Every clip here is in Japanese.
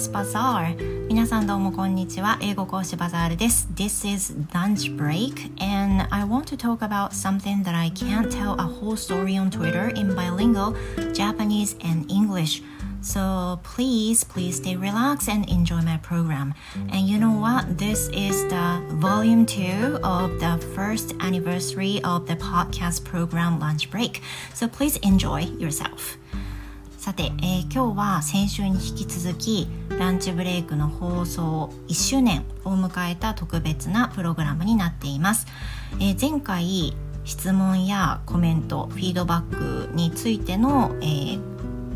Japanese Bazaar 皆さんどうもこんにちは英語講師バザールです This is lunch break and I want to talk about something that I can't tell a whole story on Twitter in bilingual Japanese and English So please, please stay relaxed and enjoy my program. And you know what? This is the volume two of the first anniversary of the podcast program Lunch Break. So please enjoy yourself. さて、えー、今日は先週に引き続きランチブレイクの放送1周年を迎えた特別なプログラムになっています、えー、前回質問やコメントフィードバックについての、えー、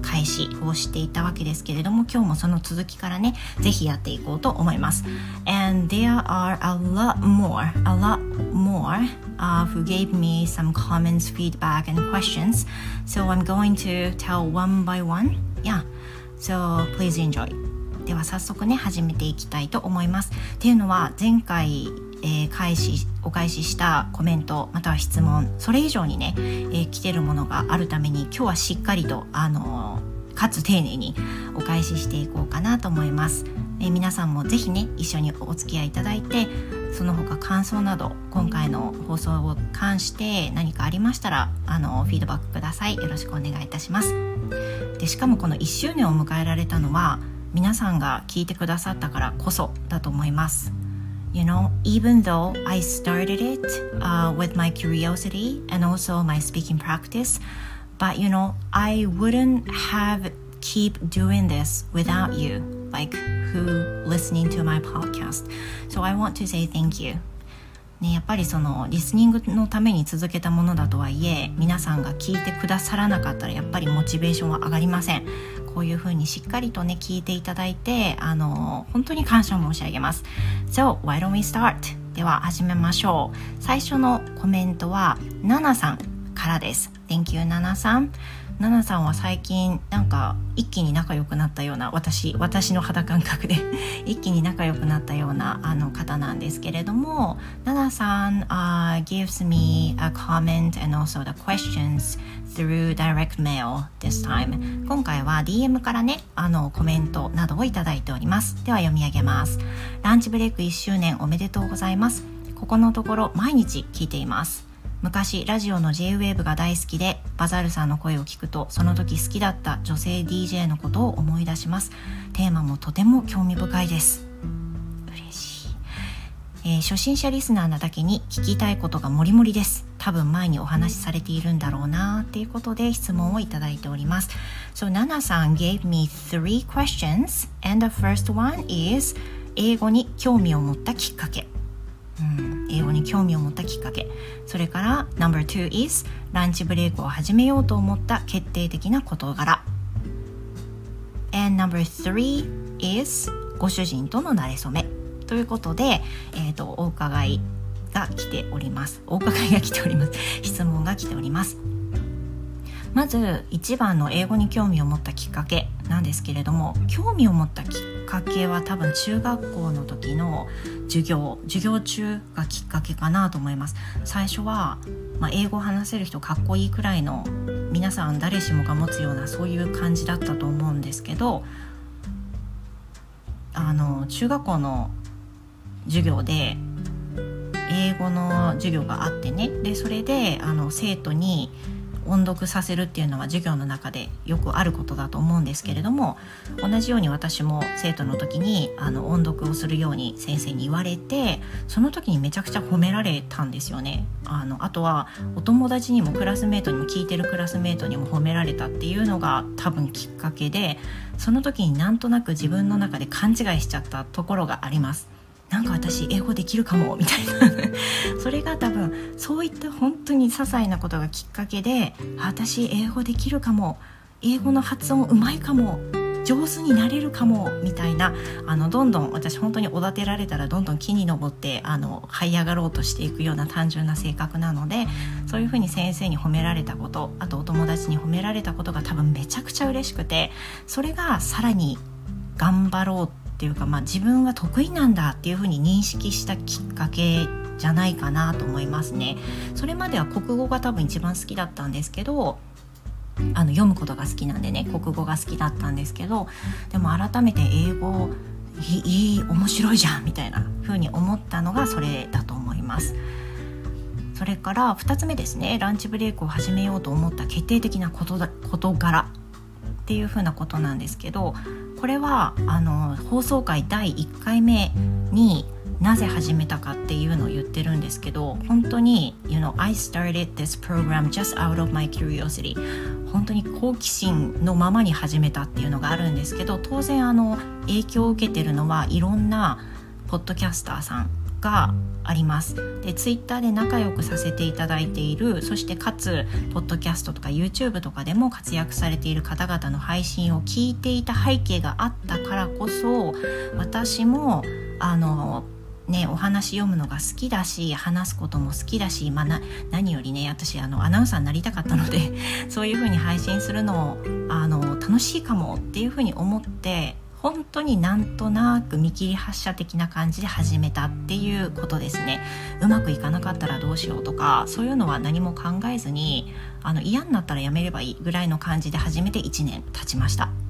開始をしていたわけですけれども今日もその続きからねぜひやっていこうと思います And there are a lot more a lot more、uh, who gave me some comments feedback and questions so I'm going to tell one by one yeah so please enjoy では早速ね始めていきたいと思いますっていうのは前回えー、開始お返ししたコメントまたは質問それ以上にね、えー、来てるものがあるために今日はしっかりとあのー、かつ丁寧にお返ししていこうかなと思います、え、皆さんもぜひね一緒にお付き合いいただいてその他感想など今回の放送を関して何かありましたらあのフィードバックください。よろしくお願いいたします。でしかもこの1周年を迎えられたのは皆さんが聞いてくださったからこそだと思います。You know, even though I started it uh, with my curiosity and also my speaking practice, but you know, I wouldn't have keep doing this without you, like who listening to my podcast. So I want to say thank you. ね、やっぱりそのリスニングのために続けたものだとはいえ皆さんが聞いてくださらなかったらやっぱりモチベーションは上がりませんこういうふうにしっかりとね聞いていただいてあの本当に感謝申し上げます。So why don't we start? では始めましょう。最初のコメントはナナさんからです。Thank you ナナさんナナさんは最近なんか一気に仲良くなったような私私の肌感覚で 一気に仲良くなったようなあの方なんですけれどもナナさん、uh, gives me a comment and also the questions through direct mail this time. 今回は DM からねあのコメントなどをいただいております。では読み上げます。ランチブレイク1周年おめでとうございます。ここのところ毎日聞いています昔ラジオの J-WAVE が大好きでバザールさんの声を聞くとその時好きだった女性 DJ のことを思い出します。テーマもとても興味深いです。嬉しい、えー、初心者リスナーなだけに聞きたいことがもりもりです。多分前にお話しされているんだろうなっていうことで質問をいただいております。So ナナさん gave me three questions and the first one is 英語に興味を持ったきっかけ。うん、英語に興味を持ったきっかけ。それから No.2 is ランチブレイクを始めようと思った決定的な事柄。And No.3 is ご主人との馴れ初め。ということで、えーと、とお伺いが来ております。お伺いが来ております。質問が来ております。まず一番の英語に興味を持ったきっかけなんですけれども興味を持ったきっかけは多分中学校の時の授業授業中がきっかけかなと思います。最初は、まあ、英語を話せる人かっこいいくらいの皆さん誰しもが持つようなそういう感じだったと思うんですけどあの中学校の授業で英語の授業があってね。でそれであの生徒に音読させるっていうのは授業の中でよくあることだと思うんですけれども同じように私も生徒の時にあの音読をするように先生に言われてその時にめちゃくちゃ褒められたんですよね。あのあとはお友達にもクラスメートにも聞いてるクラスメートにも褒められたっていうのが多分きっかけでその時になんとなく自分の中で勘違いしちゃったところがあります。なんか私英語できるかもみたいな。それが多分そういった本当に些細なことがきっかけで私英語できるかも。英語の発音うまいかも。上手になれるかも。みたいな。あのどんどん私本当におだてられたらどんどん木に登ってあの這い上がろうとしていくような単純な性格なのでそういうふうに先生に褒められたことあとお友達に褒められたことが多分めちゃくちゃ嬉しくてそれがさらに頑張ろうってっていうか、まあ、自分は得意なんだっていうふうに認識したきっかけじゃないかなと思いますね。それまでは国語が多分一番好きだったんですけどあの読むことが好きなんでね国語が好きだったんですけどでも改めて英語いい面白いじゃんみたいな風に思ったのがそれだと思います。それから2つ目ですねランチブレイクを始めようと思った決定的なことだ事柄っていうふうなことなんですけどこれはあの放送回第1回目になぜ始めたかっていうのを言ってるんですけど本当に「You know, I started this program just out of my curiosity」本当に好奇心のままに始めたっていうのがあるんですけど当然あの影響を受けてるのはいろんなポッドキャスターさんがあります。でツイッターで仲良くさせていただいているそしてかつポッドキャストとか YouTube とかでも活躍されている方々の配信を聞いていた背景があったからこそ私もあのね、お話読むのが好きだし話すことも好きだし、まあ、な何よりね私あのアナウンサーになりたかったのでそういうふうに配信するのあの楽しいかもっていうふうに思って本当になんとなく見切り発車的な感じで始めたっていうことですね。うまくいかなかったらどうしようとかそういうのは何も考えずにあの嫌になったらやめればいいぐらいの感じで始めて1年経ちました。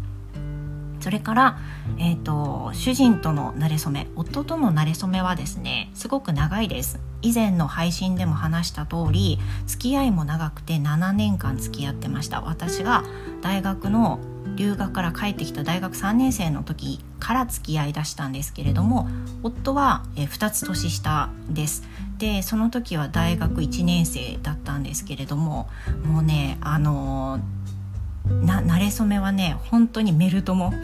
それから、えーと、主人との馴れ初め夫との馴れ初めはですねすごく長いです。以前の配信でも話した通り付き合いも長くて7年間付き合ってました。私が大学の留学から帰ってきた大学3年生の時から付き合いだしたんですけれども夫は2つ年下です。でその時は大学1年生だったんですけれどももうねあのな慣れ初めはね本当にメルトモ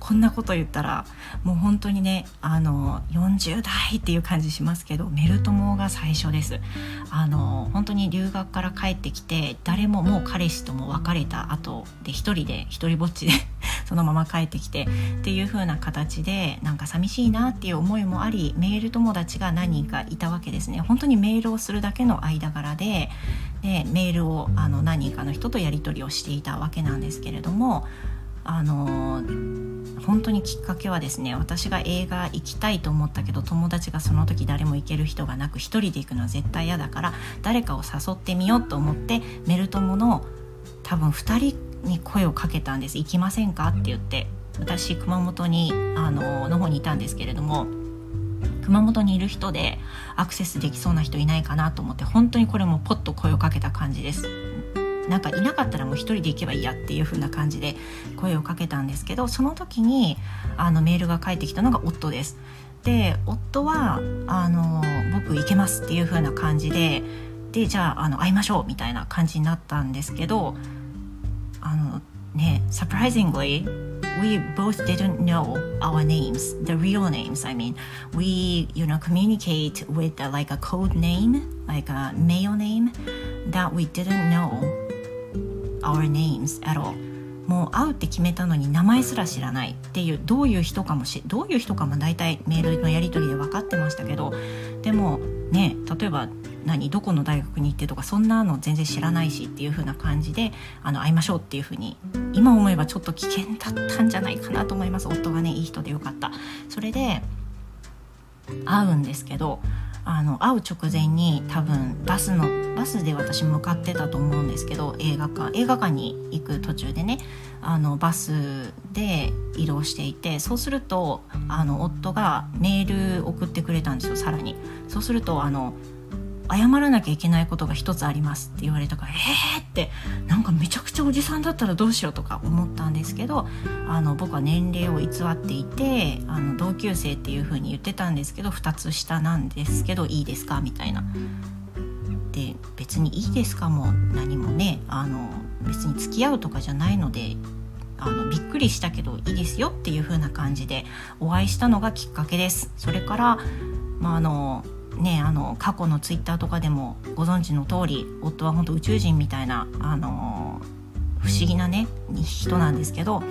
こんなこと言ったらもう本当にねあの40代っていう感じしますけどメルトモが最初です。あの本当に留学から帰ってきて誰ももう彼氏とも別れた後で一人で一人ぼっちでそのまま帰ってきてっていう風な形でなんか寂しいなっていう思いもありメール友達が何人かいたわけですね。本当にメールをするだけの間柄ででメールをあの何人かの人とやり取りをしていたわけなんですけれどもあの本当にきっかけはですね私が映画行きたいと思ったけど友達がその時誰も行ける人がなく1人で行くのは絶対嫌だから誰かを誘ってみようと思ってメルトモの多分2人に声をかけたんです「行きませんか?」って言って私熊本にあのの方にいたんですけれども熊本にいる人でアクセスできそうな人いないかなと思って本当にこれもポッと声をかけた感じですなんかいなかったらもう一人で行けばいいやっていう風な感じで声をかけたんですけどその時にあのメールが返ってきたのが夫です。で夫はあの僕行けますっていう風な感じででじゃああの会いましょうみたいな感じになったんですけどあのね surprisingly we both didn't know our names the real names i mean we you know communicate with uh, like a code name like a male name that we didn't know our names at all もう会うって決めたのに名前すら知らないっていうどういう人かもしどういう人かも大体メールのやり取りで分かってましたけどでもね例えば何どこの大学に行ってとかそんなの全然知らないしっていう風な感じであの会いましょうっていう風に今思えばちょっと危険だったんじゃないかなと思います。夫がねいい人でよかった。それで会うんですけどあの会う直前に多分バスのバスで私向かってたと思うんですけど映画館。映画館に行く途中でねあのバスで移動していてそうするとあの夫がメール送ってくれたんですよさらに。そうするとあの謝らなきゃいけないことが一つありますって言われたからえー？ってなんかめちゃくちゃおじさんだったらどうしようとか思ったんですけどあの僕は年齢を偽っていてあの同級生っていう風に言ってたんですけど2つ下なんですけどいいですかみたいな。で別にいいですか？も何もねあの別に付き合うとかじゃないのであのびっくりしたけどいいですよっていう風な感じでお会いしたのがきっかけです。それから、まあ、あのね、あの過去のツイッターとかでもご存知の通り夫は本当宇宙人みたいな、あの不思議なね人なんですけど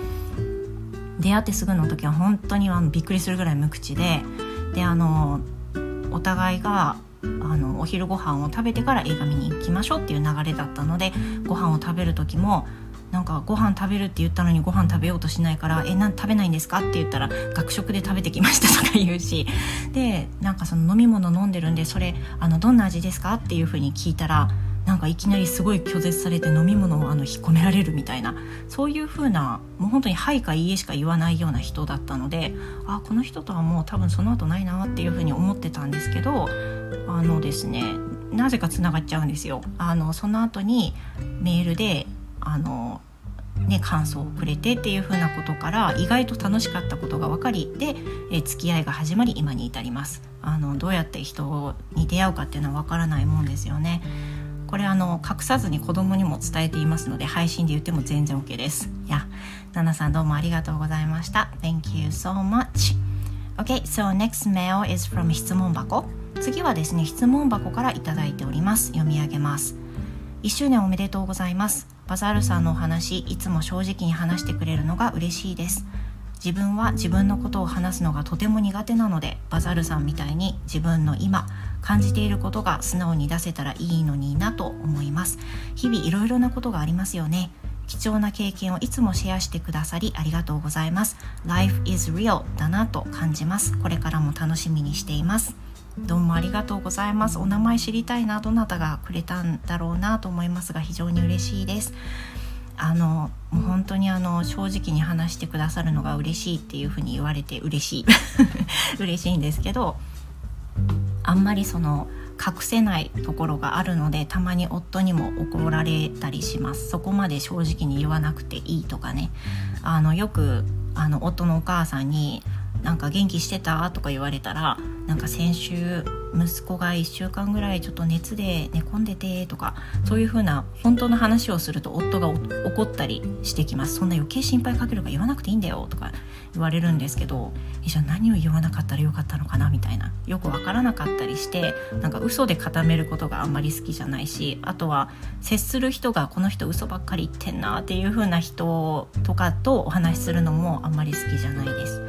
出会ってすぐの時は本当にあのびっくりするぐらい無口でであのお互いがあのお昼ご飯を食べてから映画見に行きましょうっていう流れだったのでご飯を食べる時もなんかご飯食べるって言ったのにご飯食べようとしないから「えなん食べないんですか?」って言ったら「学食で食べてきました」とか言うしでなんかその飲み物飲んでるんで「それあのどんな味ですか?」っていうふうに聞いたらなんかいきなりすごい拒絶されて飲み物をあの引っ込められるみたいなそういう風なもう本当に「はい」か「いいえ」しか言わないような人だったのであこの人とはもう多分その後ないなっていう風に思ってたんですけどあのですねなぜかつながっちゃうんですよ。あのその後にメールであのね、感想をくれてっていう風なことから意外と楽しかったことが分かりで、え付き合いが始まり今に至ります。あのどうやって人に出会うかっていうのは分からないもんですよね。これあの隠さずに子供にも伝えていますので配信で言っても全然 OK です。いやナナさんどうもありがとうございました。Thank you so much. Okay, so next mail is from 質問箱。次はですね質問箱から頂いております。読み上げます。1周年おめでとうございます。バザールさんのお話いつも正直に話してくれるのが嬉しいです。自分は自分のことを話すのがとても苦手なのでバザールさんみたいに自分の今感じていることが素直に出せたらいいのになと思います。日々いろいろなことがありますよね。貴重な経験をいつもシェアしてくださりありがとうございます。Life is real だなと感じます。これからも楽しみにしています。どうもありがとうございます。お名前知りたいなどなたがくれたんだろうなと思いますが非常に嬉しいです。あのもう本当にあの正直に話してくださるのが嬉しいっていうふうに言われて嬉しい。嬉しいんですけどあんまりその隠せないところがあるのでたまに夫にも怒られたりします。そこまで正直に言わなくていいとかね。あのよくあの夫のお母さんになんか元気してた？とか言われたらなんか先週息子が1週間ぐらいちょっと熱で寝込んでてとかそういう風な本当の話をすると夫が怒ったりしてきます。そんな余計心配かけるか言わなくていいんだよとか言われるんですけどじゃあ何を言わなかったらよかったのかなみたいな。よくわからなかったりしてなんか嘘で固めることがあんまり好きじゃないしあとは接する人がこの人嘘ばっかり言ってんなっていう風な人とかとお話しするのもあんまり好きじゃないです。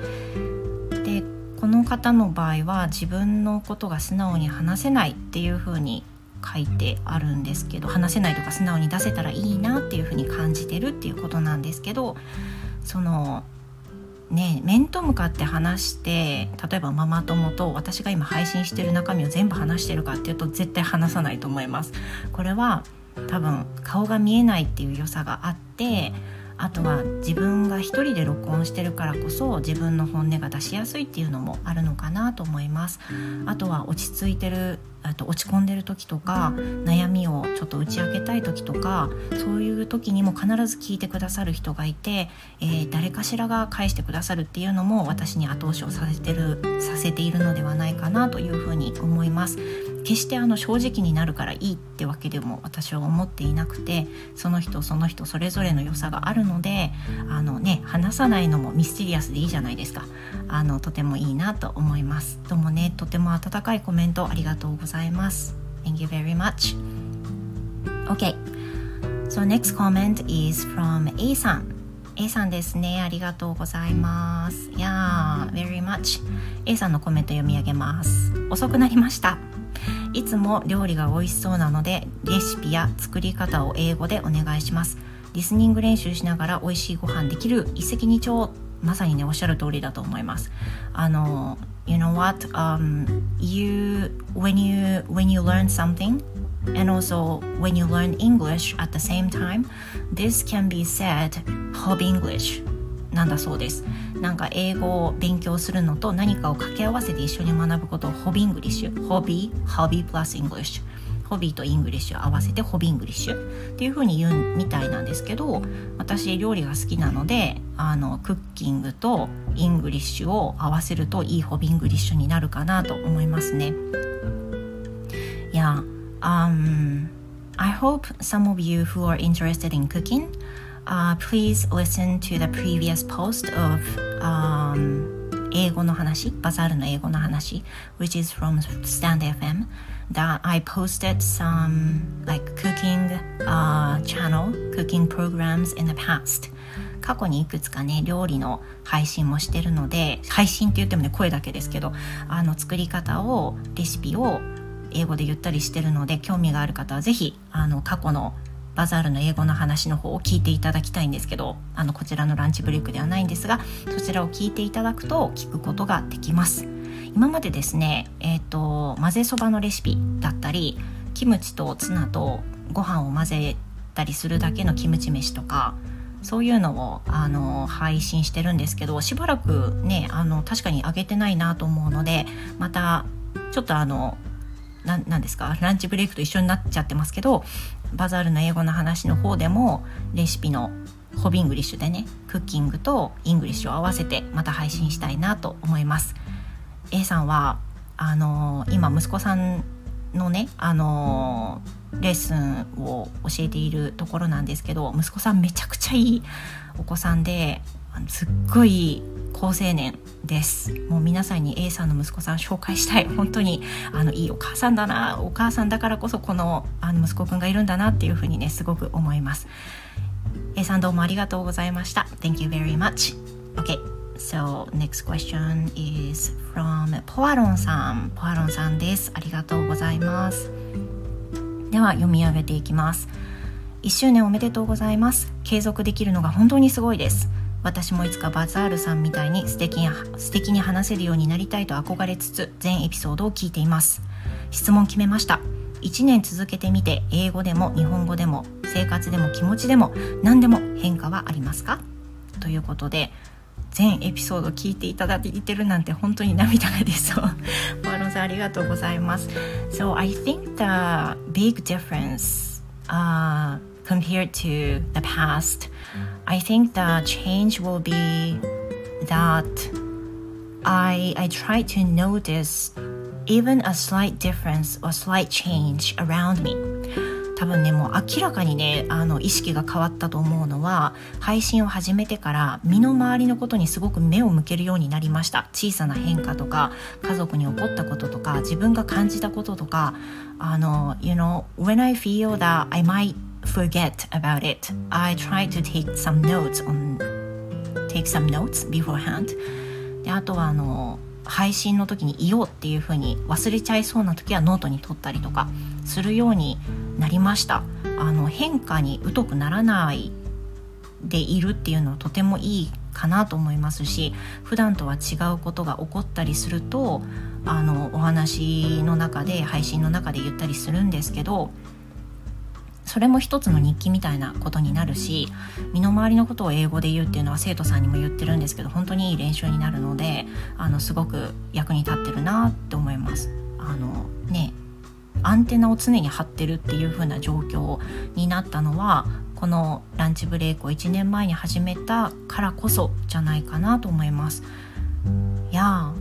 この方の場合は自分のことが素直に話せないっていう風に書いてあるんですけど話せないとか素直に出せたらいいなっていう風に感じてるっていうことなんですけどそのね面と向かって話して例えばママ友と私が今配信してる中身を全部話してるかっていうと絶対話さないと思います。これは多分顔が見えないっていう良さがあってあとは自分が一人で録音してるからこそ自分の本音が出しやすいっていうのもあるのかなと思いますあとは落ち着いてると落ち込んでる時とか悩みをちょっと打ち明けたい時とかそういう時にも必ず聞いてくださる人がいて、えー、誰かしらが返してくださるっていうのも私に後押しをさせてるさせているのではないかなというふうに思います。決してあの正直になるからいいってわけでも私は思っていなくてその人その人それぞれの良さがあるのであのね話さないのもミステリアスでいいじゃないですか。あのとてもいいなと思います。どうもねとても温かいコメントありがとうございます。Thank you very much. Okay. So next comment is from A さん。A さんですね。ありがとうございます。Yeah very much. A さんのコメント読み上げます。遅くなりました。いつも料理が美味しそうなのでレシピや作り方を英語でお願いしますリスニング練習しながら美味しいご飯できる一石二鳥まさにねおっしゃる通りだと思いますあの You know what、um, you when you when you learn something and also when you learn English at the same time this can be said hob English なんだそうですなんか英語を勉強するのと何かを掛け合わせて一緒に学ぶことを hobby English hobby hobby plus English hobby と English を合わせて hobby English っていう風に言うみたいなんですけど私料理が好きなのであの cooking と English を合わせるといい hobby English になるかなと思いますね。 Yeah, um, I hope some of you who are interested in cooking uh, please listen to the previous post of um, 英語の話、バザールの英語の話 which is from Stand FM that I posted some like cooking uh, channel, cooking programs in the past 過去にいくつかね料理の配信もしてるので配信って言ってもね声だけですけどあの作り方をレシピを英語で言ったりしてるので興味がある方は是非あの過去のバザールの英語の話の方を聞いていただきたいんですけどあのこちらのランチブレイクではないんですがそちらを聞いていただくと聞くことができます。今までですねえっ、ー、と混ぜそばのレシピだったりキムチとツナとご飯を混ぜたりするだけのキムチ飯とかそういうのをあの配信してるんですけどしばらくねあの確かに上げてないなと思うのでまたちょっとあの何ですかランチブレイクと一緒になっちゃってますけどバザールの英語の話の方でもレシピの Hobbinglish でね cooking と English を合わせてまた配信したいなと思います。A さんはあの今息子さんのねあのレッスンを教えているところなんですけど息子さんめちゃくちゃいいお子さんですっごい好青年です。もう皆さんに A さんの息子さん紹介したい。本当にあのいいお母さんだなお母さんだからこそこのあの息子くんがいるんだなっていうふうにねすごく思います。A さんどうもありがとうございました。Thank you very much. OK So next question is from ポアロンさん。ポアロンさんです。ありがとうございます。では読み上げていきます。1周年おめでとうございます。継続できるのが本当にすごいです。私もいつかバザールさんみたいに素敵に素敵に話せるようになりたいと憧れつつ全エピソードを聞いています質問決めました1年続けてみて英語でも日本語でも生活でも気持ちでも何でも変化はありますか？ということで全エピソード聞いていただいてるなんて本当に涙が出そう。パーロンさんありがとうございます。So I think the big difference、uh, compared to the past, I think the change will be that I, I try to notice even a slight difference or slight change around me. 多分ねもう明らかにねあの意識が変わったと思うのは配信を始めてから身の回りのことにすごく目を向けるようになりました小さな変化とか家族に起こったこととか自分が感じたこととかあの You know when I feel that I might forget about it. I try to take some notes on take some notes beforehand. であとはあの配信の時に言おうっていう風に忘れちゃいそうな時はノートに取ったりとかするようになりました。あの変化に疎くならないでいるっていうのはとてもいいかなと思いますし普段とは違うことが起こったりするとあのお話の中で配信の中で言ったりするんですけどそれも一つの日記みたいなことになるし身の回りのことを英語で言うっていうのは生徒さんにも言ってるんですけど本当にいい練習になるのであのすごく役に立ってるなって思います。あのねアンテナを常に張ってるっていう風な状況になったのはこのランチブレイクを1年前に始めたからこそじゃないかなと思います。いや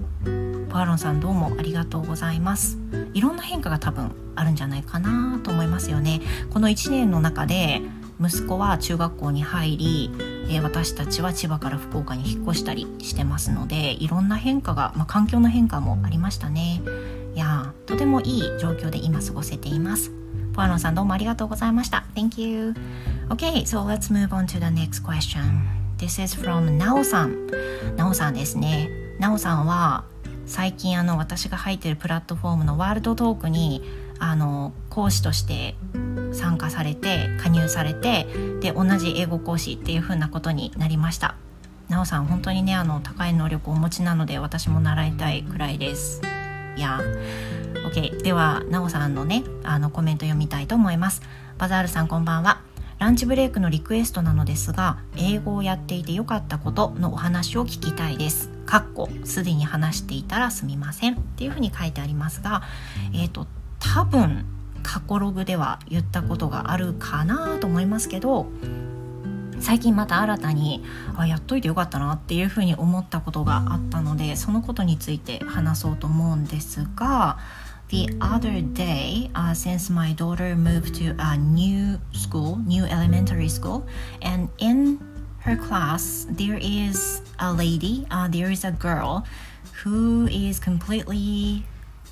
パーロンさんどうもありがとうございます。いろんな変化が多分あるんじゃないかなと思いますよね。この1年の中で息子は中学校に入り、え、私たちは千葉から福岡に引っ越したりしてますのでいろんな変化が、まあ、環境の変化もありましたね。いやとてもいい状況で今過ごせています。ポアロンさんどうもありがとうございました。Thank you. Okay, so let's move on to the next question. This is from なおさんなおさんですね。なおさんは最近あの私が入ってるプラットフォームのワールドトークにあの講師として参加されて加入されてで同じ英語講師っていう風なことになりました。なおさん本当にねあの高い能力をお持ちなので私も習いたいくらいです。いや。OK ではなおさんのねあのコメント読みたいと思います。バザールさんこんばんは。ランチブレイクのリクエストなのですが英語をやっていてよかったことのお話を聞きたいです。かっこすでに話していたらすみませんっていうふうに書いてありますがえっ、ー、と多分過去ログでは言ったことがあるかなと思いますけど最近また新たにあやっといてよかったなっていうふうに思ったことがあったのでそのことについて話そうと思うんですが The other day, uh, since my daughter moved to a new school, new elementary school, and in her class, there is a lady, uh, there is a girl who is completely,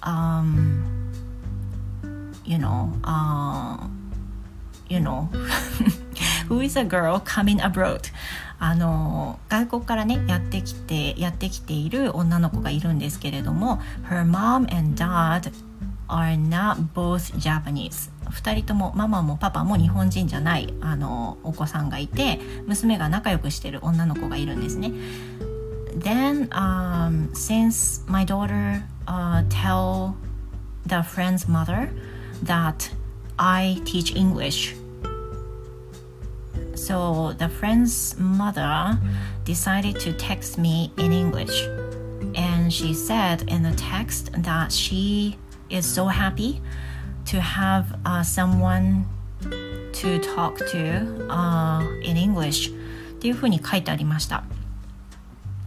um, you know, uh, you know, who is a girl coming abroad. あの外国からねやってきてやってきている女の子がいるんですけれども Her mom and dad are not both Japanese 2人ともママもパパも日本人じゃないあのお子さんがいて娘が仲良くしてる女の子がいるんですね Then、um, since my daughter、uh, tell the friend's mother that I teach English. So the friend's mother decided to text me in English. And she said in the text that she is so happy to have uh, someone to talk to、uh, in English っていうふうに書いてありました。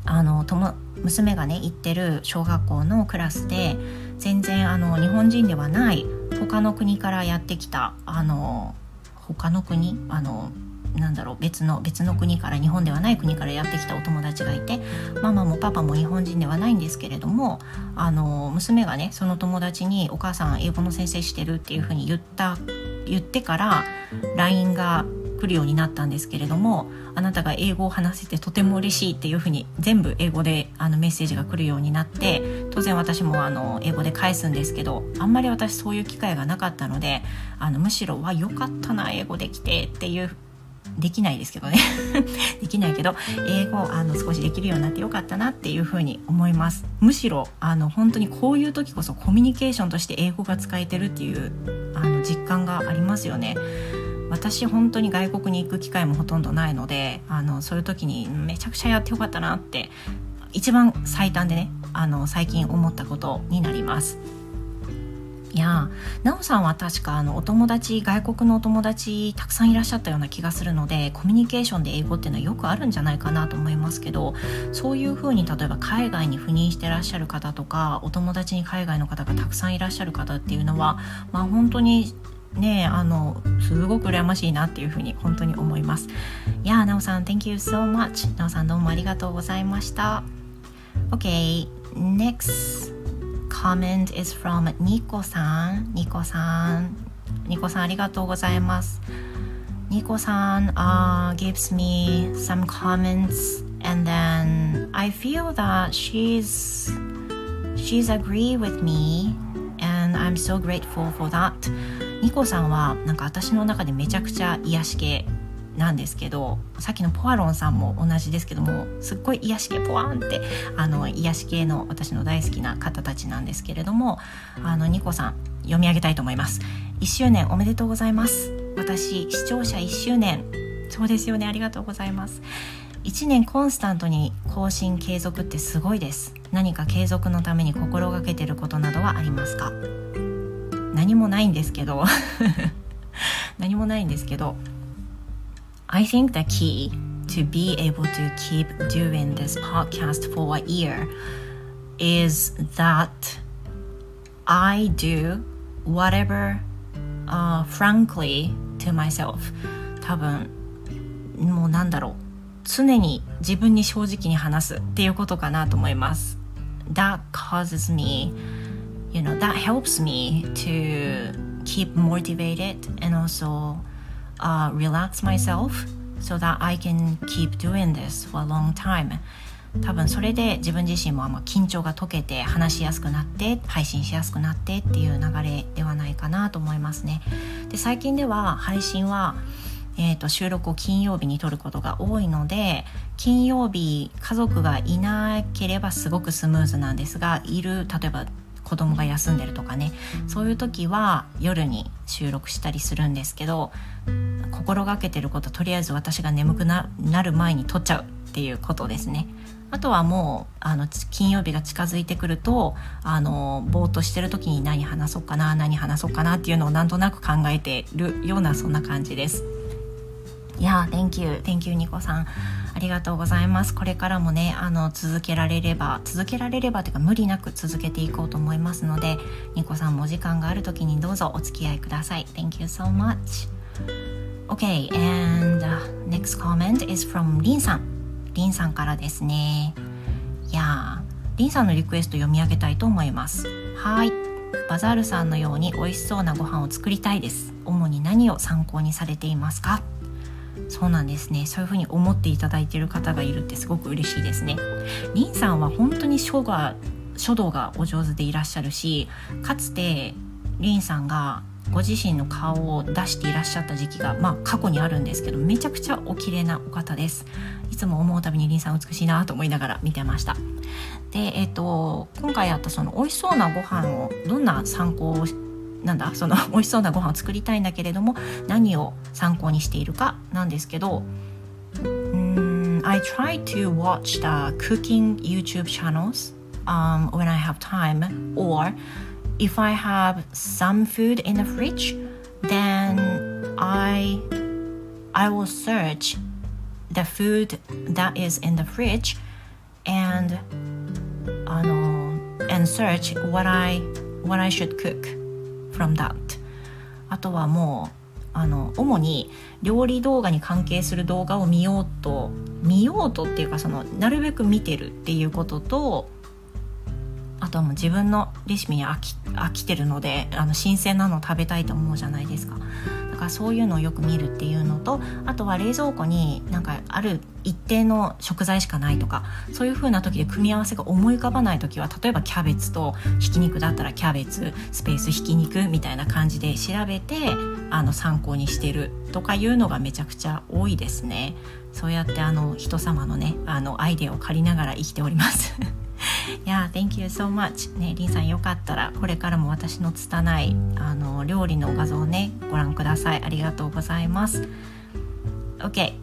あのとも娘がね行ってる小学校のクラスで全然あの日本人ではない他の国からやってきたあの他の国あのなんだろう別の別の国から日本ではない国からやってきたお友達がいてママもパパも日本人ではないんですけれどもあの娘がねその友達に「お母さん英語の先生してる」っていうふうに言った言ってから LINE が来るようになったんですけれどもあなたが英語を話せてとても嬉しいっていうふうに全部英語であのメッセージが来るようになって当然私もあの英語で返すんですけどあんまり私そういう機会がなかったのであのむしろ「わよかったな英語できて」っていうできないですけどね。できないけど英語あの少しできるようになってよかったなっていうふうに思います。むしろあの本当にこういう時こそコミュニケーションとして英語が使えてるっていうあの実感がありますよね。私本当に外国に行く機会もほとんどないのであのそういう時にめちゃくちゃやってよかったなって一番最短でねあの最近思ったことになります。いやなおさんは確かあのお友達外国のお友達たくさんいらっしゃったような気がするのでコミュニケーションで英語っていうのはよくあるんじゃないかなと思いますけどそういうふうに例えば海外に赴任してらっしゃる方とかお友達に海外の方がたくさんいらっしゃる方っていうのは、まあ、本当にねあのすごく羨ましいなっていうふうに本当に思います。いやなおさん Thank you so much なおさんどうもありがとうございました。OK next comment is from ニコさん。ニコさん。ニコさんありがとうございます。ニコさん、uh, gives me some comments and then I feel that she's she's agree with me and I'm so grateful for that ニコさんはなんか私の中でめちゃくちゃ癒し系なんですけどさっきのポアロンさんも同じですけどもすっごい癒し系ポワンってあの癒し系の私の大好きな方たちなんですけれどもあのニコさん読み上げたいと思います。1周年おめでとうございます。私視聴者1周年。そうですよね。ありがとうございます。1年コンスタントに更新継続ってすごいです。何か継続のために心がけてることなどはありますか？何もないんですけど。何もないんですけど。I think the key to be able to keep doing this podcast for a year is that I do whatever uh, frankly to myself 多分もうなんだろう常に自分に正直に話すっていうことかなと思います That causes me you know that helps me to keep motivated and also uh, relax myself so that I can keep doing this for a long time. 多分それで自分自身も緊張が解けて話しやすくなって配信しやすくなってっていう流れではないかなと思いますね。で最近では配信はえーと、収録を金曜日に撮ることが多いので金曜日家族がいなければすごくスムーズなんですがいる例えば子供が休んでるとかね。そういう時は夜に収録したりするんですけど心がけてることとりあえず私が眠くなる前に撮っちゃうっていうことですね。あとはもうあの金曜日が近づいてくるとあのぼーっとしてる時に何話そうかな何話そうかなっていうのをなんとなく考えてるようなそんな感じです。いや Thank you Thank you ニコさん。ありがとうございます。これからもねあの続けられれば続けられればというか無理なく続けていこうと思いますのでニコさんもお時間がある時にどうぞお付き合いください。Thank you so much Okay and、next comment is from リンさんリンさんからですねいやリンさんのリクエスト読み上げたいと思います。はいバザールさんのように美味しそうなご飯を作りたいです。主に何を参考にされていますか？そうなんですね。そういうふうに思っていただいている方がいるってすごく嬉しいですね。リンさんは本当に書が書道がお上手でいらっしゃるしかつてリンさんがご自身の顔を出していらっしゃった時期が、まあ、過去にあるんですけどめちゃくちゃお綺麗なお方です。いつも思うたびにリンさん美しいなと思いながら見てました。で、えーと、今回あったその美味しそうなご飯をどんな参考なんだその 美味しそうなご飯を作りたいんだけれども何を参考にしているかなんですけどうん I try to watch the cooking YouTube channels um, when I have time or if I have some food in the fridge then I I will search the food that is in the fridge and あの and search what I what I should cook from that あとはもうあの主に料理動画に関係する動画を見ようと見ようとっていうかそのなるべく見てるっていうこととあとはもう自分のレシピに飽き飽きてるのであの新鮮なのを食べたいと思うじゃないですか。だからそういうのをよく見るっていうのとあとは冷蔵庫になんかある一定の食材しかないとかそういう風な時で組み合わせが思い浮かばない時は例えばキャベツとひき肉だったらキャベツスペースひき肉みたいな感じで調べてあの参考にしてるとかいうのがめちゃくちゃ多いですね。そうやってあの人様のねあのアイデアを借りながら生きております。いや、Thank you so much ね、リンさんよかったらこれからも私の拙いあの料理の画像をねご覧くださいありがとうございます OK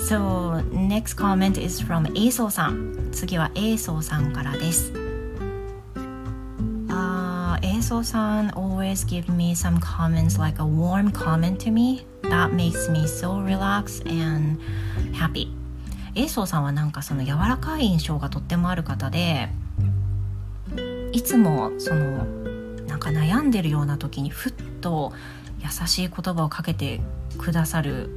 So next comment is from エイソーさん次はエイソーさんからですあエイソーさん always give me some comments like a warm comment to me that makes me so relaxed and happy エイソーさんはなんかその柔らかい印象がとってもある方でいつもそのなんか悩んでるような時にふっと優しい言葉をかけてくださる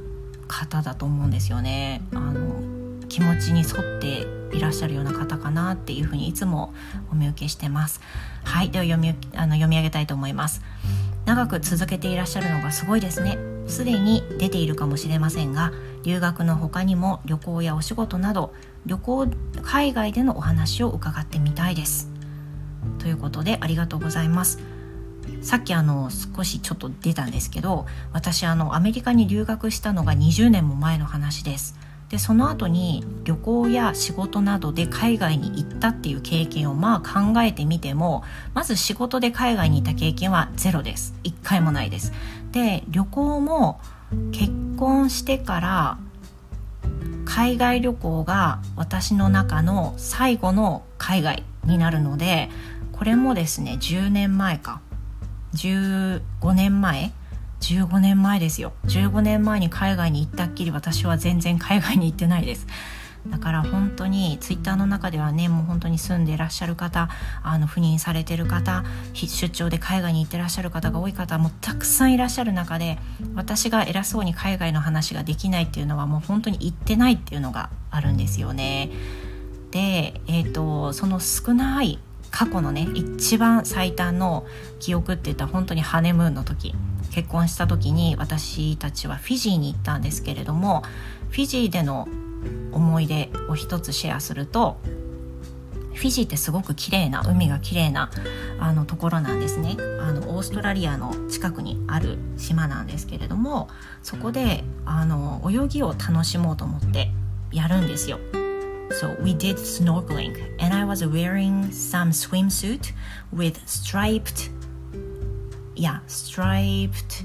方だと思うんですよね。あの気持ちに沿っていらっしゃるような方かなっていうふうにいつもお見受けしてます。はい、では読みあの読み上げたいと思います。長く続けていらっしゃるのがすごいですね。すでに出ているかもしれませんが、留学の他にも旅行やお仕事など旅行海外でのお話を伺ってみたいです。ということでありがとうございます。さっきあの少しちょっと出たんですけど私あのアメリカに留学したのが20年も前の話ですでその後に旅行や仕事などで海外に行ったっていう経験をまあ考えてみてもまず仕事で海外に行った経験はゼロです1回もないですで旅行も結婚してから海外旅行が私の中の最後の海外になるのでこれもですね10年前か。15年前？15年前ですよ。15年前に海外に行ったっきり私は全然海外に行ってないです。だから本当にツイッターの中ではねもう本当に住んでいらっしゃる方あの赴任されてる方出張で海外に行ってらっしゃる方が多い方もたくさんいらっしゃる中で私が偉そうに海外の話ができないっていうのはもう本当に行ってないっていうのがあるんですよね。で、えーと、その少ない過去のね一番最短の記憶って言ったら本当にハネムーンの時結婚した時に私たちはフィジーに行ったんですけれどもフィジーでの思い出を一つシェアするとフィジーってすごく綺麗な海が綺麗なあのところなんですね。あのオーストラリアの近くにある島なんですけれどもそこであの泳ぎを楽しもうと思ってやるんですよ。So we did snorkeling and I was wearing some swimsuit with striped yeah striped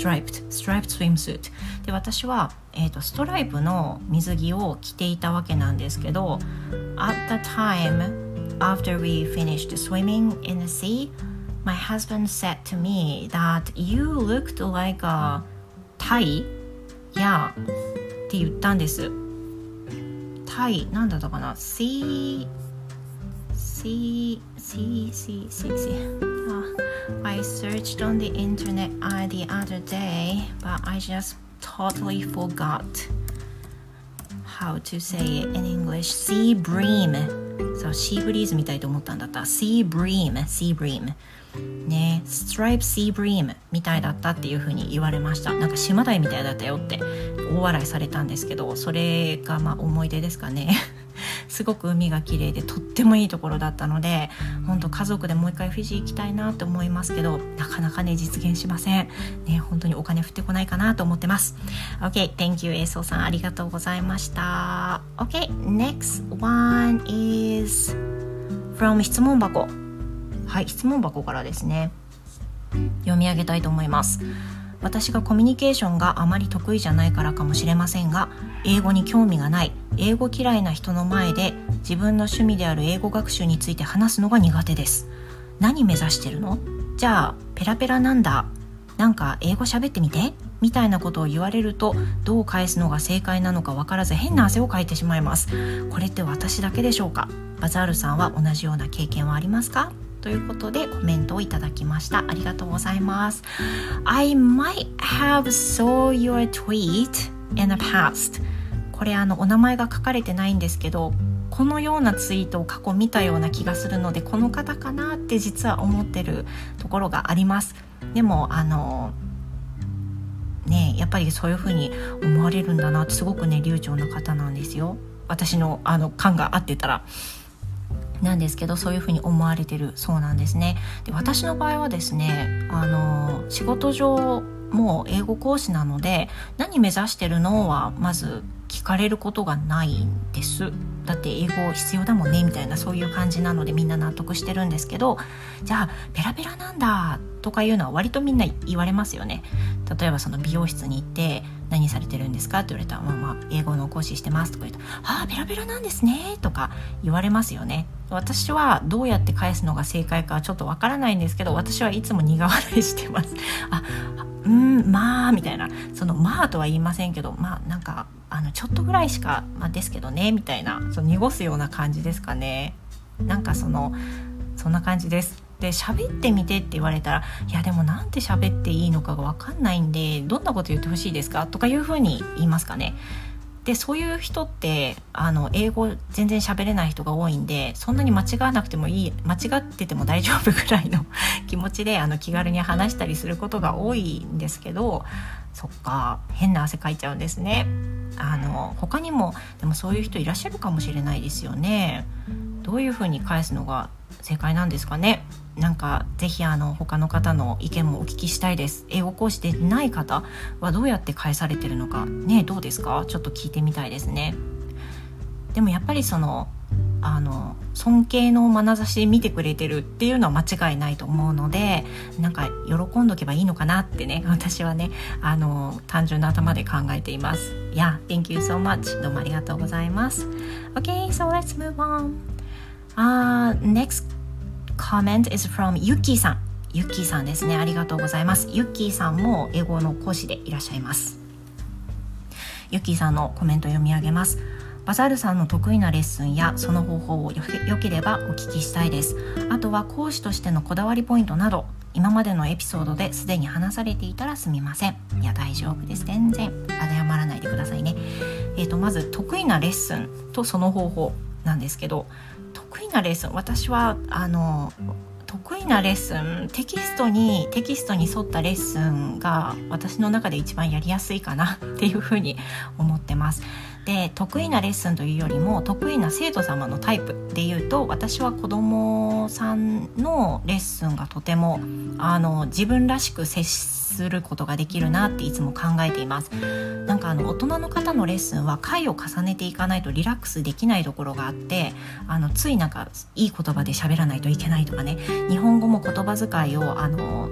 striped striped swimsuit で私は、えーと、ストライプの水着を着ていたわけなんですけど At the time after we finished swimming in the sea my husband said to me that you looked like a Thai yeah って言ったんですタイなんだったかな C C C C C C、uh, I searched on the internet the other day but I just totally forgot how to say it in English sea bream そうシーブリーズみたいと思ったんだった sea bream sea bream ねストライプシーブリームみたいだったっていう風に言われましたなんか島台みたいだったよって大笑いされたんですけどそれがまあ思い出ですかねすごく海が綺麗でとってもいいところだったので本当家族でもう一回フィジー行きたいなと思いますけどなかなかね実現しません。ね本当にお金降ってこないかなと思ってます。OK thank you エイソーさん。ありがとうございました。OK next one is from 質問箱。はい質問箱からですね。読み上げたいと思います。私がコミュニケーションがあまり得意じゃないからかもしれませんが英語に興味がない英語嫌いな人の前で自分の趣味である英語学習について話すのが苦手です。何目指してるの？じゃあペラペラなんだ。なんか英語喋ってみて。みたいなことを言われるとどう返すのが正解なのか分からず変な汗をかいてしまいます。これって私だけでしょうか？バザールさんは同じような経験はありますか？ということでコメントをいただきました。ありがとうございます。I might have saw your tweet in the past これあのお名前が書かれてないんですけどこのようなツイートを過去見たような気がするのでこの方かなって実は思ってるところがあります。でもあのねやっぱりそういうふうに思われるんだなってすごくね流暢な方なんですよ。私のあの感が合ってたら。なんですけどそういうふうに思われてるそうなんですね。で私の場合はですねあの仕事上もう英語講師なので何目指してるのはまず聞かれることがないんです。だって英語必要だもんねみたいなそういう感じなのでみんな納得してるんですけどじゃあペラペラなんだとかいうのは割とみんな言われますよね。例えばその美容室に行って何されてるんですかって言われたら、まあ、まあ英語の講師してますとか言うと「ああペラペラなんですね」とか言われますよね。私はどうやって返すのが正解かちょっとわからないんですけど私はいつも苦笑いしてます。あうんまあみたいな。そのまあとは言いませんけどまあなんかあのちょっとぐらいしか、まあ、ですけどねみたいな。その濁すような感じですかね。なんかそのそんな感じです。で喋ってみてって言われたらいやでもなんて喋っていいのかが分かんないんでどんなこと言ってほしいですか？とかいうふうに言いますかね。でそういう人ってあの英語全然喋れない人が多いんでそんなに間違わなくてもいい間違ってても大丈夫ぐらいの 気持ちであの気軽に話したりすることが多いんですけどそっか変な汗かいちゃうんですね。あの他にもでもそういう人いらっしゃるかもしれないですよね。どういうふうに返すのが正解なんですかね？なんかぜひあの他の方の意見もお聞きしたいです英語講師でない方はどうやって返されてるのかねどうですか？ちょっと聞いてみたいですねでもやっぱりそのあの尊敬の眼差しで見てくれてるっていうのは間違いないと思うのでなんか喜んどけばいいのかなってね 私はねあの単純な頭で考えています。Yeah, thank you so much. どうもありがとうございます。Okay, so let's move on. Uh, next comment is from ユッキーさん。ユッキーさんですね。ありがとうございます。ユッキーさんも英語の講師でいらっしゃいます。ユッキーさんのコメント読み上げます。バザールさんの得意なレッスンやその方法をよければお聞きしたいです。あとは講師としてのこだわりポイントなど今までのエピソードですでに話されていたらすみません。いや大丈夫です。全然。謝らないでくださいね。えーとまず得意なレッスンとその方法なんですけど得意なレッスン私はあの得意なレッスンテキストにテキストに沿ったレッスンが私の中で一番やりやすいかなっていうふうに思ってます。で得意なレッスンというよりも得意な生徒様のタイプでいうと私は子どもさんのレッスンがとてもあの自分らしく接することができるなっていつも考えています。なんかあの大人の方のレッスンは回を重ねていかないとリラックスできないところがあってあのついなんかいい言葉で喋らないといけないとかね。日本語も言葉遣いをあの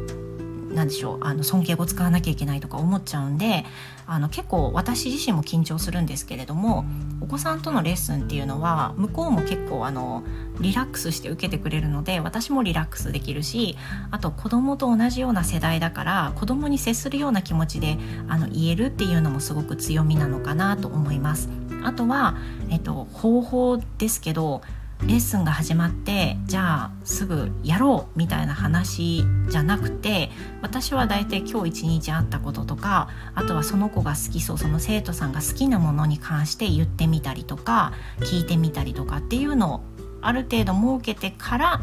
何でしょうあの尊敬語使わなきゃいけないとか思っちゃうんであの結構私自身も緊張するんですけれどもお子さんとのレッスンっていうのは向こうも結構あのリラックスして受けてくれるので私もリラックスできるしあと子供と同じような世代だから子供に接するような気持ちであの言えるっていうのもすごく強みなのかなと思います。あとは、えっと、方法ですけどレッスンが始まってじゃあすぐやろうみたいな話じゃなくて私は大体今日一日あったこととかあとはその子が好きそうその生徒さんが好きなものに関して言ってみたりとか聞いてみたりとかっていうのをある程度設けてから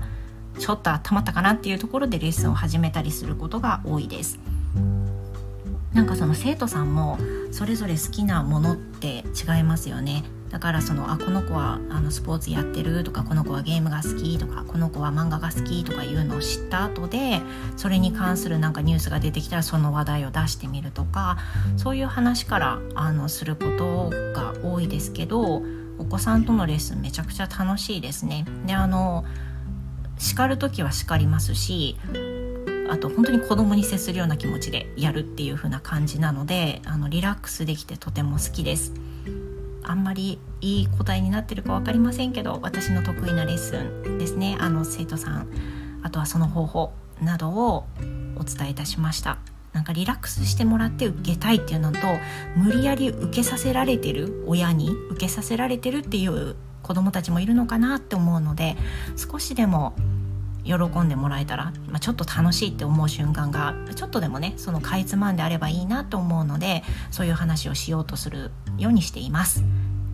ちょっと温まったかなっていうところでレッスンを始めたりすることが多いです。なんかその生徒さんもそれぞれ好きなものって違いますよね。だからそのあこの子はあのスポーツやってるとかこの子はゲームが好きとかこの子は漫画が好きとかいうのを知った後でそれに関するなんかニュースが出てきたらその話題を出してみるとかそういう話からあのすることが多いですけどお子さんとのレッスンめちゃくちゃ楽しいですね。であの叱る時は叱りますしあと本当に子供に接するような気持ちでやるっていう風な感じなのであのリラックスできてとても好きですあんまりいい答えになってるか分かりませんけど私の得意なレッスンですね。あの生徒さん。あとはその方法などをお伝えいたしました。なんかリラックスしてもらって受けたいっていうのと無理やり受けさせられてる親に受けさせられてるっていう子どもたちもいるのかなって思うので少しでも喜んでもらえたら、まあ、ちょっと楽しいって思う瞬間がちょっとでもねそのかいつまんであればいいなと思うのでそういう話をしようとするようにしています。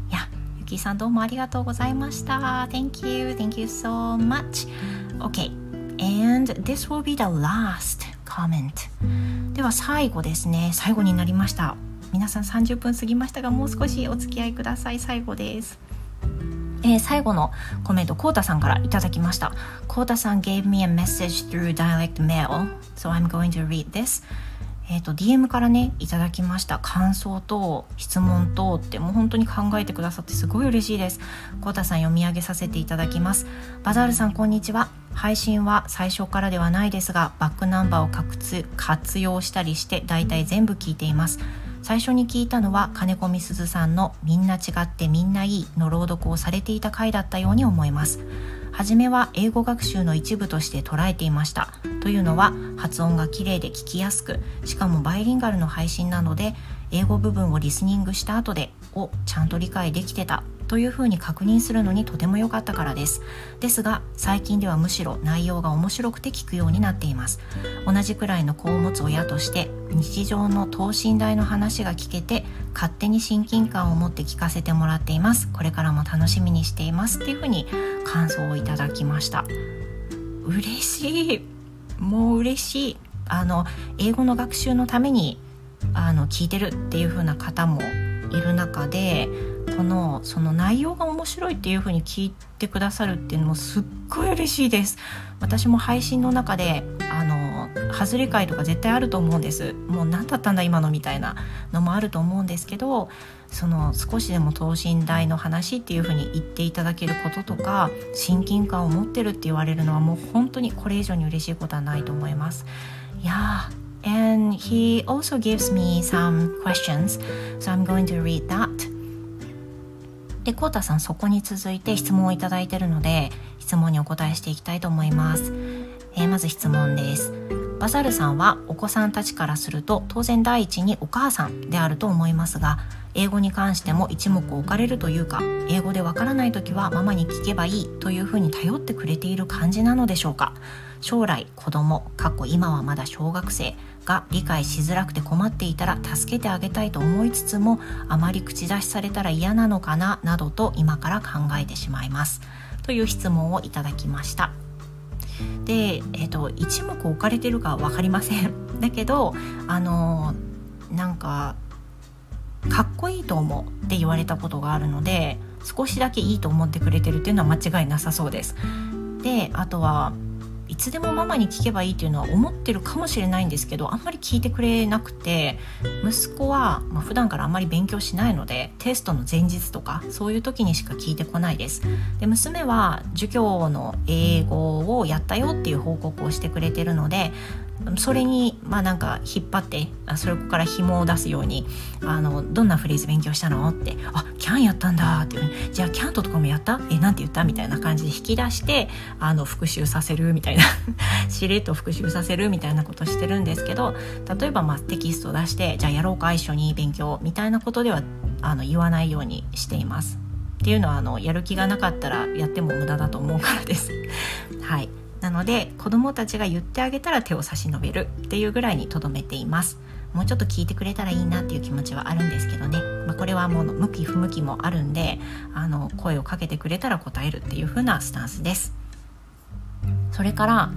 いやゆきさんどうもありがとうございました。Thank you, thank you so much. Okay, and this will be the last comment. では最後ですね最後になりました皆さん30分過ぎましたがもう少しお付き合いください最後ですえー、最後のコメント、コータさんからいただきました。コータさん gave me a message through direct mail, so I'm going to read this. えーと、DM からねいただきました。感想と質問とってもう本当に考えてくださってすごい嬉しいです。コータさん読み上げさせていただきます。バザールさんこんにちは。配信は最初からではないですがバックナンバーを活用したりしてだいたい全部聞いています。最初に聞いたのは金子みすずさんの「みんな違ってみんないい」の朗読をされていた回だったように思います。初めは英語学習の一部として捉えていました。というのは発音が綺麗で聞きやすくしかもバイリンガルの配信なので英語部分をリスニングした後でをちゃんと理解できてた。というふうに確認するのにとても良かったからです。ですが最近ではむしろ内容が面白くて聞くようになっています。同じくらいの子を持つ親として日常の等身大の話が聞けて勝手に親近感を持って聞かせてもらっています。これからも楽しみにしています。っていうふうに感想をいただきました。嬉しい。もう嬉しい。あの英語の学習のためにあの聞いてるっていう風な方もいる中でこのその内容が面白いっていう風に聞いてくださるっていうのもすっごい嬉しいです。私も配信の中であの外れ会とか絶対あると思うんです。もう何だったんだ今のみたいなのもあると思うんですけどその少しでも等身大の話っていう風に言っていただけることとか親近感を持ってるって言われるのはもう本当にこれ以上に嬉しいことはないと思います。いやー and he also gives me some questions. So I'm going to read that. でコータさんそこに続いて質問をいただいているので質問にお答えしていきたいと思います、えー、まず質問です。バザルさんはお子さんたちからすると当然第一にお母さんであると思いますが英語に関しても一目置かれるというか英語でわからない時はママに聞けばいいというふうに頼ってくれている感じなのでしょうか。将来子供過去今はまだ小学生。が理解しづらくて困っていたら助けてあげたいと思いつつもあまり口出しされたら嫌なのかななどと今から考えてしまいます。という質問をいただきました。で、えーと、一目置かれてるか分かりません。だけどあのなんかかっこいいと思うって言われたことがあるので少しだけいいと思ってくれてるっていうのは間違いなさそうです。であとはいつでもママに聞けばいいっていうのは思ってるかもしれないんですけどあんまり聞いてくれなくて息子は、まあ、普段からあんまり勉強しないのでテストの前日とかそういう時にしか聞いてこないです。で娘は授業の英語をやったよっていう報告をしてくれてるのでそれにまあなんか引っ張ってあそれから紐を出すようにあのどんなフレーズ勉強したの？ってあキャンやったんだ。っていうじゃあキャントとかもやった？えなんて言った？みたいな感じで引き出してあの復習させる？みたいな。しれっと復習させる？みたいなことしてるんですけど例えばまあテキスト出してじゃあやろうか？一緒に勉強？みたいなことではあの言わないようにしています。っていうのはあのやる気がなかったらやっても無駄だと思うからです。はい。なので子どもたちが言ってあげたら手を差し伸べるっていうぐらいにとどめています。もうちょっと聞いてくれたらいいなっていう気持ちはあるんですけどね、まあ、これはもう向き不向きもあるんであの声をかけてくれたら答えるっていう風なスタンスです。それから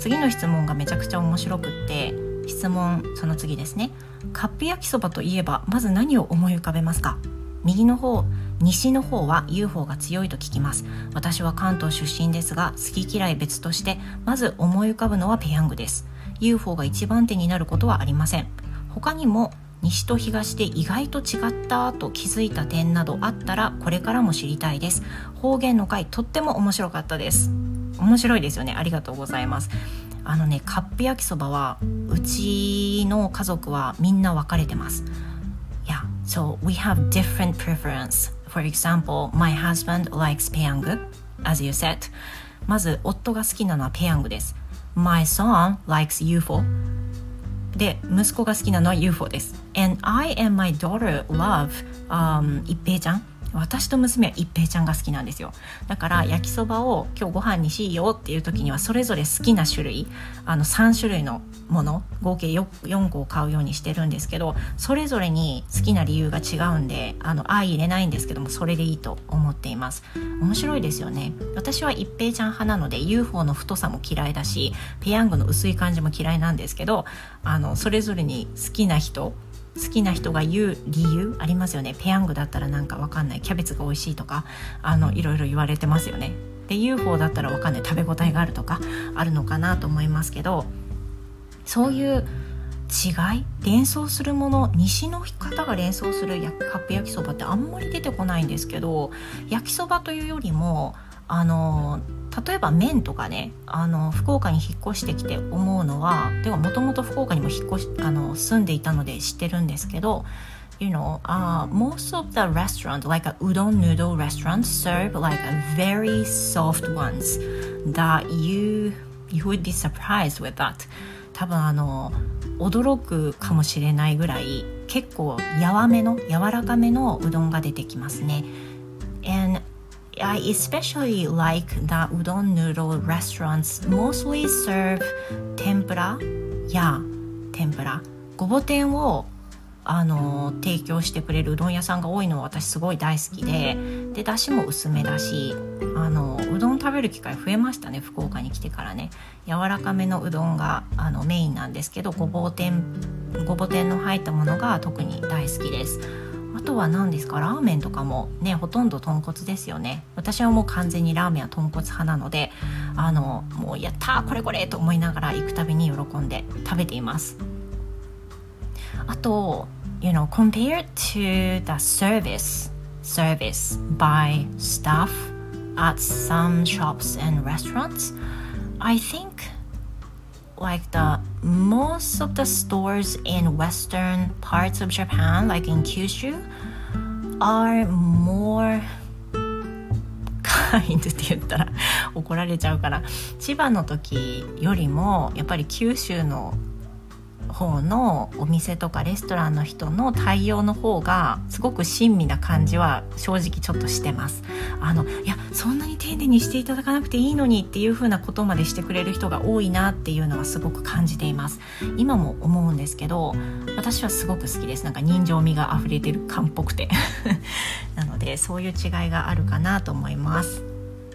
次の質問がめちゃくちゃ面白くって質問その次ですね。カップ焼きそばといえばまず何を思い浮かべますか？右の方西の方は UFO が強いと聞きます。私は関東出身ですが好き嫌い別としてまず思い浮かぶのはペヤングです。UFO が一番手になることはありません。他にも西と東で意外と違ったと気づいた点などあったらこれからも知りたいです。方言の回とっても面白かったです。面白いですよね。ありがとうございます。あのねカップ焼きそばはうちの家族はみんな分かれてます。Yeah, so we have different preference. For example, my husband likes ペヤング as you said まず夫が好きなのはペヤングです My son likes UFO で息子が好きなのは UFO です And I and my daughter love、um, 一平ちゃん私と娘は一平ちゃんが好きなんですよ。だから焼きそばを今日ご飯にしようっていう時にはそれぞれ好きな種類あの3種類のもの合計 4, 4個を買うようにしてるんですけどそれぞれに好きな理由が違うんであの相入れないんですけどもそれでいいと思っています。面白いですよね。私は一平ちゃん派なので UFO の太さも嫌いだしペヤングの薄い感じも嫌いなんですけどあのそれぞれに好きな人好きな人が言う理由ありますよね？ペヤングだったらなんかわかんない。キャベツが美味しいとかあのいろいろ言われてますよね。で UFO だったらわかんない。食べ応えがあるとかあるのかなと思いますけどそういう違い連想するもの西の方が連想するカップ焼きそばってあんまり出てこないんですけど焼きそばというよりもあの例えば麺とかねあの福岡に引っ越してきて思うのはでももともと福岡にも引っ越しあの住んでいたので知ってるんですけど You know, uh, most of the restaurants, like a udon noodle restaurant, serve like a very soft ones that you you would be surprised with that. 多分あの驚くかもしれないぐらい結構やわめの柔らかめのうどんが出てきますね。And I especially like the udon noodle restaurants. Mostly serve tempura や天ぷらごぼ天をあの提供してくれるうどん屋さんが多いのは私すごい大好きででだしも薄めだしあのうどん食べる機会増えましたね福岡に来てからね。柔らかめのうどんがあのメインなんですけどごぼう天ごぼ天の入ったものが特に大好きです。あとは何ですか？ラーメンとかもねほとんど豚骨ですよね。私はもう完全にラーメンは豚骨派なのであのもうやったこれこれと思いながら行くたびに喜んで食べています。あと you know compared to the service service by staff at some shops and restaurants I think like the most of the stores in western parts of Japan, like in Kyushu, are more kind って言ったら怒られちゃうから千葉の時よりもやっぱり九州の方のお店とかレストランの人の対応の方がすごく親身な感じは正直ちょっとしてます。あのいやそんなに丁寧にしていただかなくていいのにっていう風なことまでしてくれる人が多いなっていうのはすごく感じています。今も思うんですけど私はすごく好きです。なんか人情味が溢れてる感っぽくて。なのでそういう違いがあるかなと思います。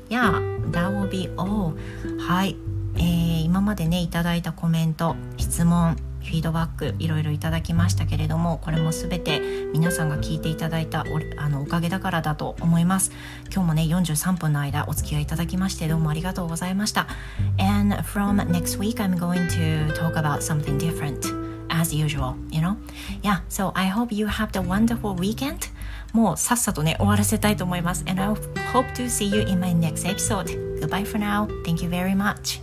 Yeah, that will be all はい、えー、今までねいただいたコメント質問。フィードバックいろいろいただきましたけれどもこれも全て皆さんが聞いていただいたおあのおかげだからだと思います今日もね43分の間お付き合いいただきましてどうもありがとうございました And from next week I'm going to talk about something different as usual you know yeah so I hope you have the wonderful weekend もうさっさとね終わらせたいと思います And I hope to see you in my next episode Goodbye for now Thank you very much